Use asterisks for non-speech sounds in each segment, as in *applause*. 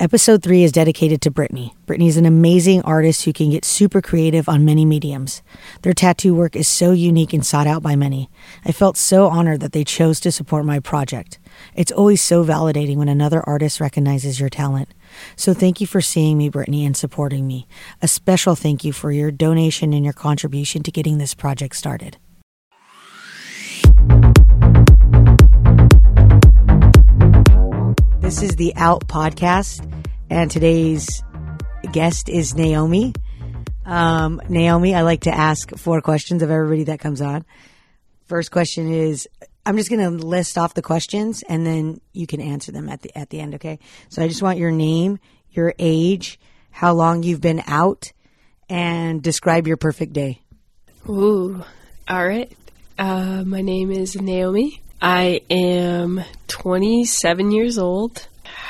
Episode 3 is dedicated to Brittany. Brittany is an amazing artist who can get super creative on many mediums. Their tattoo work is so unique and sought out by many. I felt so honored that they chose to support my project. It's always so validating when another artist recognizes your talent. So thank you for seeing me, Brittany, and supporting me. A special thank you for your donation and your contribution to getting this project started. This is the Out Podcast, and today's guest is Naomi. Um, Naomi, I like to ask four questions of everybody that comes on. First question is I'm just going to list off the questions and then you can answer them at the at the end, okay? So I just want your name, your age, how long you've been out, and describe your perfect day. Ooh, all right. Uh, my name is Naomi. I am 27 years old.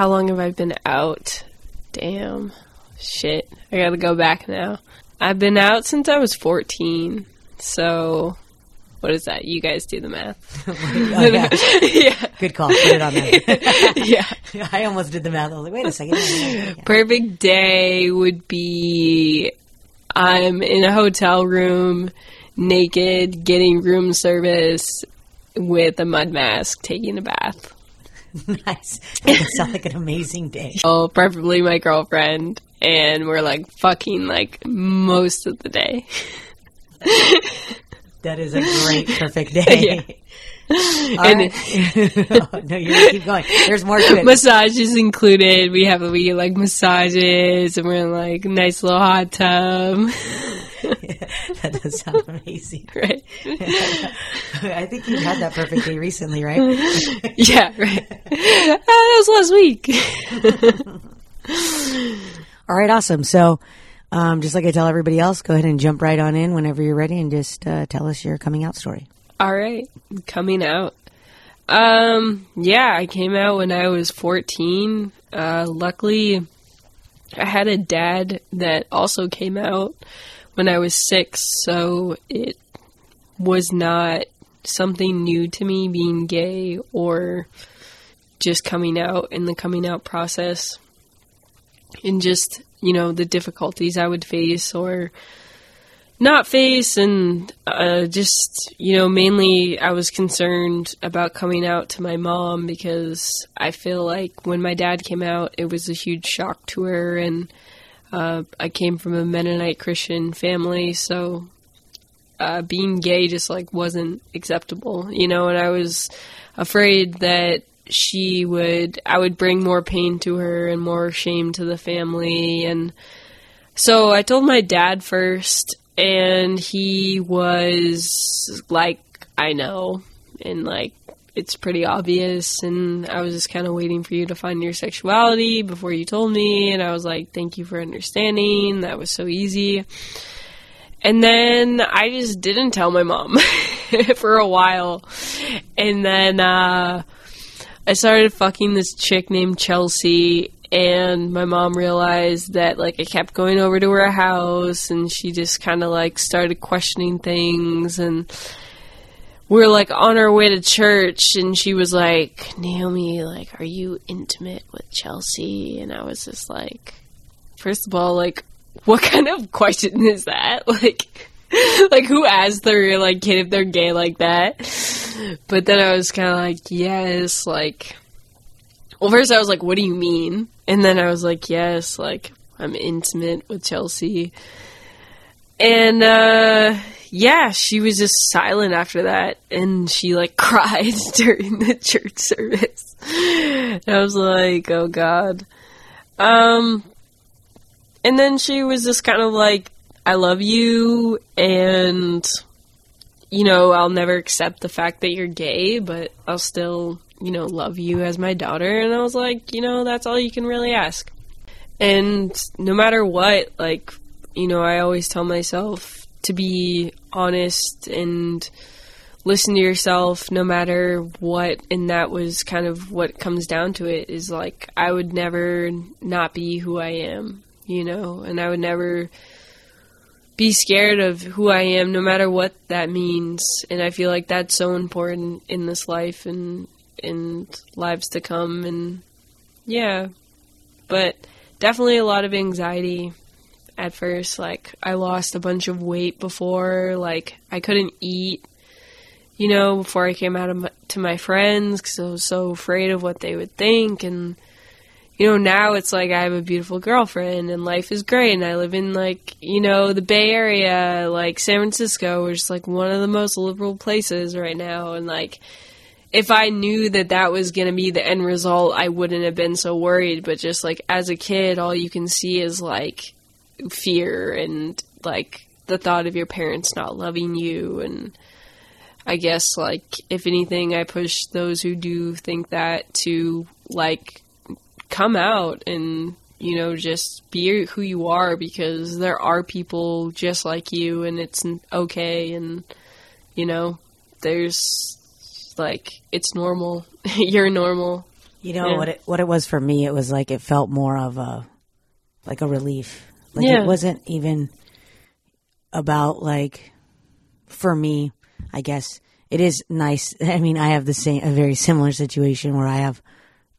How long have I been out? Damn. Shit. I gotta go back now. I've been out since I was 14. So, what is that? You guys do the math. *laughs* Oh, yeah. *laughs* yeah. Good call. Put it on there. *laughs* Yeah. I almost did the math. I was like, wait a second. Perfect day would be I'm in a hotel room, naked, getting room service with a mud mask, taking a bath. *laughs* nice. It sounds like an amazing day. *laughs* Oh, preferably my girlfriend, and we're like fucking like most of the day. *laughs* That is a great, perfect day. All And right. Oh, no, you're gonna keep going. There's more to it. Massages included. We have we get like massages, and we're in like nice little hot tub, *laughs* that does sound amazing. *laughs* right? *laughs* I think you had that perfect day recently, right? Yeah, right. Ah, that was last week. All right, awesome. So, um, just like I tell everybody else, go ahead and jump right on in whenever you're ready and just uh, tell us your coming out story. All right, coming out. Um, yeah, I came out when I was 14. Uh, luckily, I had a dad that also came out when I was six, so it was not something new to me being gay or just coming out in the coming out process. And just, you know, the difficulties I would face or not face and uh, just you know mainly i was concerned about coming out to my mom because i feel like when my dad came out it was a huge shock to her and uh, i came from a mennonite christian family so uh, being gay just like wasn't acceptable you know and i was afraid that she would i would bring more pain to her and more shame to the family and so I told my dad first, and he was like, I know. And like, it's pretty obvious. And I was just kind of waiting for you to find your sexuality before you told me. And I was like, thank you for understanding. That was so easy. And then I just didn't tell my mom *laughs* for a while. And then, uh, I started fucking this chick named Chelsea, and my mom realized that like I kept going over to her house, and she just kind of like started questioning things, and we are like on our way to church, and she was like, "Naomi, like, are you intimate with Chelsea?" And I was just like, first of all, like, what kind of question is that? *laughs* Like. like who asked their like kid if they're gay like that but then i was kind of like yes like well first i was like what do you mean and then i was like yes like i'm intimate with chelsea and uh yeah she was just silent after that and she like *laughs* cried during the church service. I was like oh god. Um and then she was just kind of like I love you and you know, I'll never accept the fact that you're gay, but I'll still, you know, love you as my daughter. And I was like, you know, that's all you can really ask. And no matter what, like, you know, I always tell myself to be honest and listen to yourself no matter what and that was kind of what comes down to it is like I would never not be who I am, you know, and I would never be scared of who I am no matter what that means. And I feel like that's so important in this life and in lives to come and yeah. but definitely a lot of anxiety at first. Like, I lost a bunch of weight before, like, I couldn't eat, you know, before I came out my, to my friends because I was so afraid of what they would think. And, you know, now it's like I have a beautiful girlfriend and life is great. And I live in, like, you know, the Bay Area, like San Francisco, which is like one of the most liberal places right now. And, like, if I knew that that was going to be the end result, I wouldn't have been so worried. But just like as a kid, all you can see is like fear and like the thought of your parents not loving you. And I guess, like, if anything, I push those who do think that to like come out and you know, just be who you are because there are people just like you and it's okay and, you know, there's like it's normal. *laughs* You're normal. You know yeah. what it what it was for me? It was like it felt more of a like a relief. Like yeah. it wasn't even about like for me, I guess it is nice. *laughs* I mean, I have the same a very similar situation where I have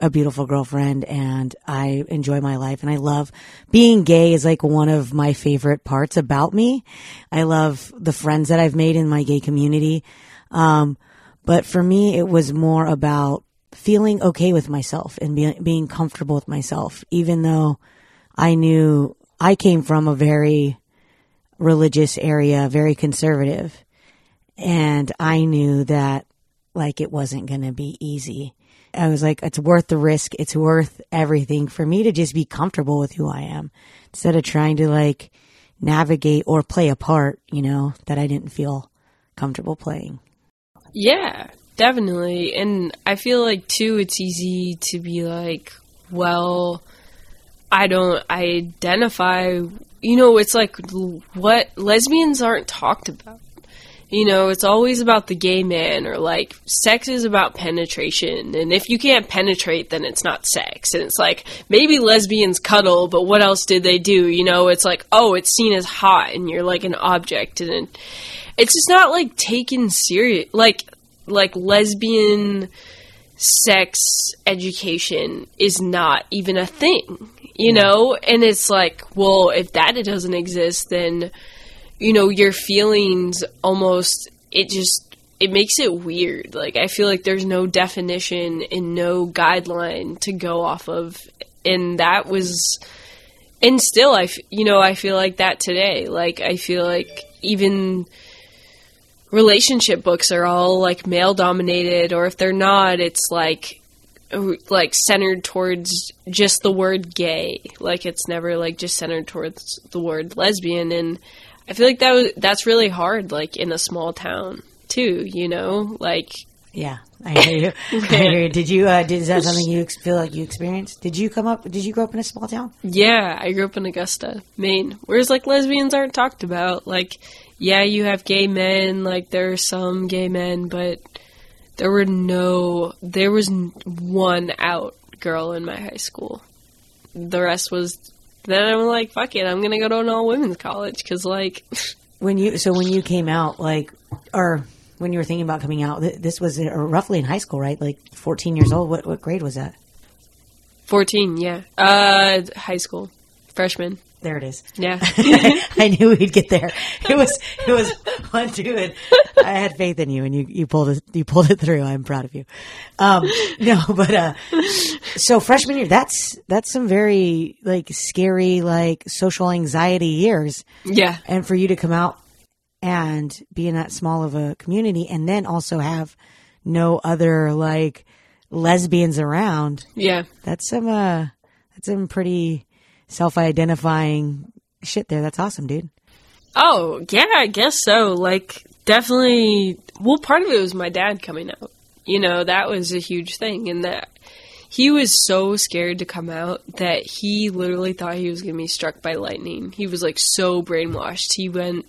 a beautiful girlfriend and I enjoy my life and I love being gay is like one of my favorite parts about me. I love the friends that I've made in my gay community. Um, but for me, it was more about feeling okay with myself and be, being comfortable with myself, even though I knew I came from a very religious area, very conservative. And I knew that like it wasn't going to be easy. I was like, it's worth the risk. It's worth everything for me to just be comfortable with who I am instead of trying to like navigate or play a part, you know, that I didn't feel comfortable playing. Yeah, definitely. And I feel like too it's easy to be like, well, I don't identify, you know, it's like what lesbians aren't talked about. You know, it's always about the gay man or like sex is about penetration. And if you can't penetrate, then it's not sex. And it's like maybe lesbians cuddle, but what else did they do? You know, it's like, oh, it's seen as hot and you're like an object. And it's just not like taken serious. Like like lesbian sex education is not even a thing, you know? And it's like, well, if that doesn't exist, then, you know, your feelings almost, it just, it makes it weird. Like, I feel like there's no definition and no guideline to go off of. And that was, and still, I, you know, I feel like that today. Like, I feel like even, relationship books are all like male dominated or if they're not it's like like centered towards just the word gay. Like it's never like just centered towards the word lesbian. And i feel like that was, that's really hard like in a small town too you know? Like yeah i hear you, I hear you. *laughs* did you uh did, is that something you feel like you experienced? Did you come up did you grow up in a small town? Yeah i grew up in augusta maine whereas like lesbians aren't talked about. Like yeah, you have gay men, like there are some gay men, but there were no, there was one out girl in my high school. The rest was, then I'm like, fuck it, I'm gonna go to an all women's college, cause like. *laughs* when you, so when you came out, like, or when you were thinking about coming out, this was roughly in high school, right? Like 14 years old. What, what grade was that? 14, yeah. Uh, high school. Freshman. There it is. Yeah. *laughs* I knew we'd get there. It was it was fun too, and I had faith in you, and you, you pulled it you pulled it through. I'm proud of you. Um, no, but uh, so freshman year, that's that's some very like scary like social anxiety years. Yeah, and for you to come out and be in that small of a community, and then also have no other like lesbians around. Yeah, that's some uh, that's some pretty self-identifying shit there. That's awesome, dude. Oh, yeah, I guess so. Like, definitely. Well, part of it was my dad coming out. You know, that was a huge thing. And that he was so scared to come out that he literally thought he was going to be struck by lightning. He was like so brainwashed. He went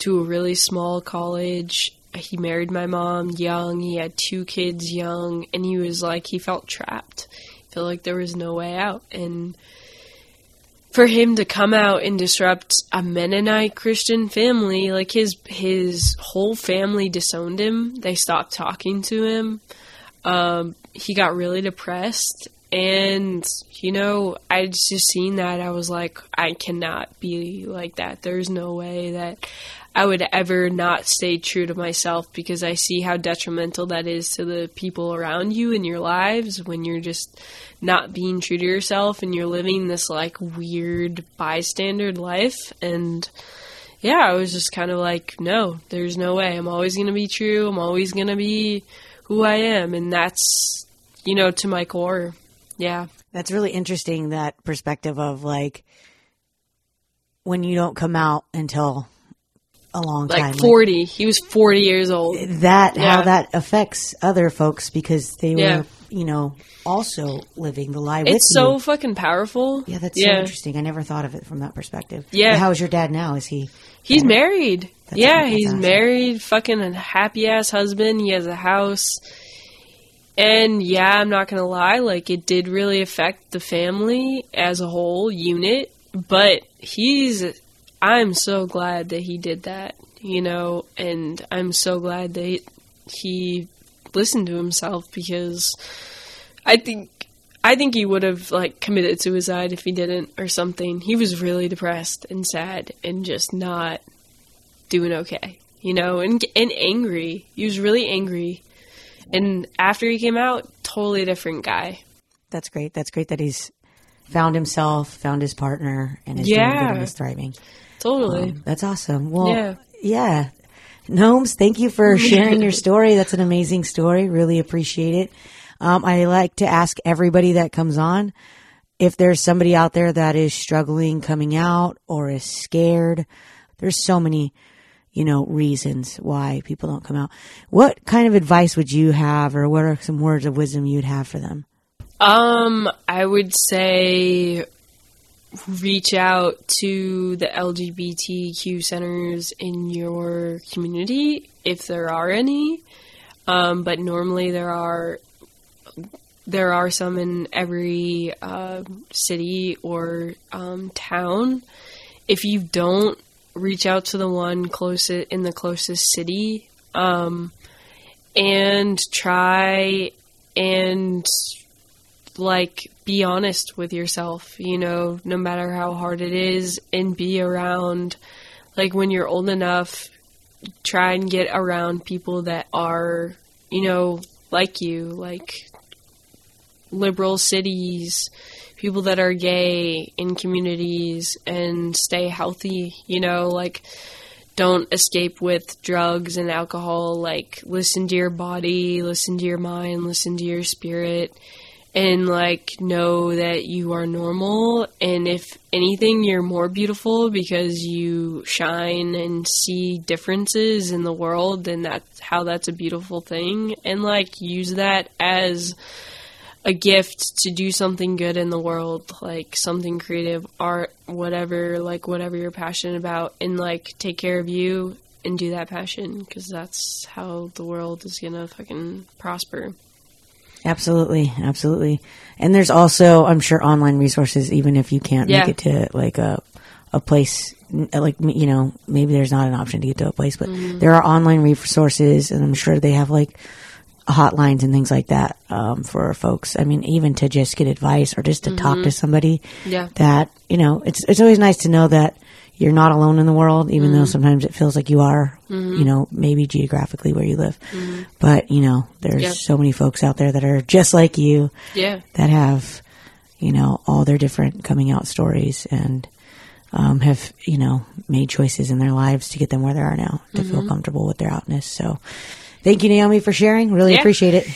to a really small college. He married my mom young. He had two kids young. And he was like, he felt trapped. He felt like there was no way out. And for him to come out and disrupt a Mennonite Christian family, like his his whole family disowned him. They stopped talking to him. Um, he got really depressed, and you know, I just seen that. I was like, I cannot be like that. There's no way that I would ever not stay true to myself because I see how detrimental that is to the people around you in your lives when you're just not being true to yourself and you're living this like weird bystander life. And yeah, I was just kind of like, no, there's no way. I'm always going to be true. I'm always going to be who I am. And that's, you know, to my core. Yeah. That's really interesting, that perspective of like when you don't come out until a long like time. 40. Like, he was 40 years old. That, yeah. how that affects other folks because they Yeah. were, you know, also living the lie with It's so you. fucking powerful. Yeah, that's so interesting. I never thought of it from that perspective. Yeah. How is your dad now? Is he? He's married. Yeah, he's awesome. married, fucking a happy ass husband. He has a house. And yeah, I'm not gonna lie, like it did really affect the family as a whole unit, but he's I'm so glad that he did that, you know, and I'm so glad that he listened to himself because I think I think he would have like committed suicide if he didn't or something. He was really depressed and sad and just not doing okay, you know, and and angry. He was really angry. And after he came out, totally different guy. That's great. That's great that he's found himself, found his partner, and is doing Yeah. good and is thriving. Totally. Um, that's awesome. Well, Yeah. yeah. Gnomes, thank you for sharing your story. That's an amazing story. Really appreciate it. Um, I like to ask everybody that comes on if there's somebody out there that is struggling coming out or is scared. There's so many, you know, reasons why people don't come out. What kind of advice would you have, or what are some words of wisdom you'd have for them? Um, I would say reach out to the LGBTQ centers in your community if there are any. Um, but normally there are there are some in every uh, city or um, town. If you don't reach out to the one closest in the closest city, um, and try and like be honest with yourself, you know, no matter how hard it is, and be around, like when you're old enough, try and get around people that are, you know, like you, like liberal cities, people that are gay in communities, and stay healthy, you know, like don't escape with drugs and alcohol. Like, listen to your body, listen to your mind, listen to your spirit, and like know that you are normal. And if anything, you're more beautiful because you shine and see differences in the world, and that's how that's a beautiful thing. And like, use that as a gift to do something good in the world, like something creative, art, whatever, like whatever you're passionate about, and like take care of you and do that passion because that's how the world is gonna fucking prosper. Absolutely, absolutely. And there's also, I'm sure, online resources, even if you can't Yeah. make it to like a a place, like you know, maybe there's not an option to get to a place, but Mm-hmm. there are online resources, and I'm sure they have like hotlines and things like that um, for folks. I mean, even to just get advice or just to talk to somebody. Mm-hmm. Yeah. That you know, it's it's always nice to know that you're not alone in the world, even Mm-hmm. though sometimes it feels like you are. You know, maybe geographically where you live, but you know, there's Mm-hmm. So many folks out there that are just like you Yeah, that have, you know, all their different coming out stories and um, have, you know, made choices in their lives to get them where they are now to Mm-hmm. feel comfortable with their outness. So thank you, Naomi, for sharing. Really Yeah. appreciate it.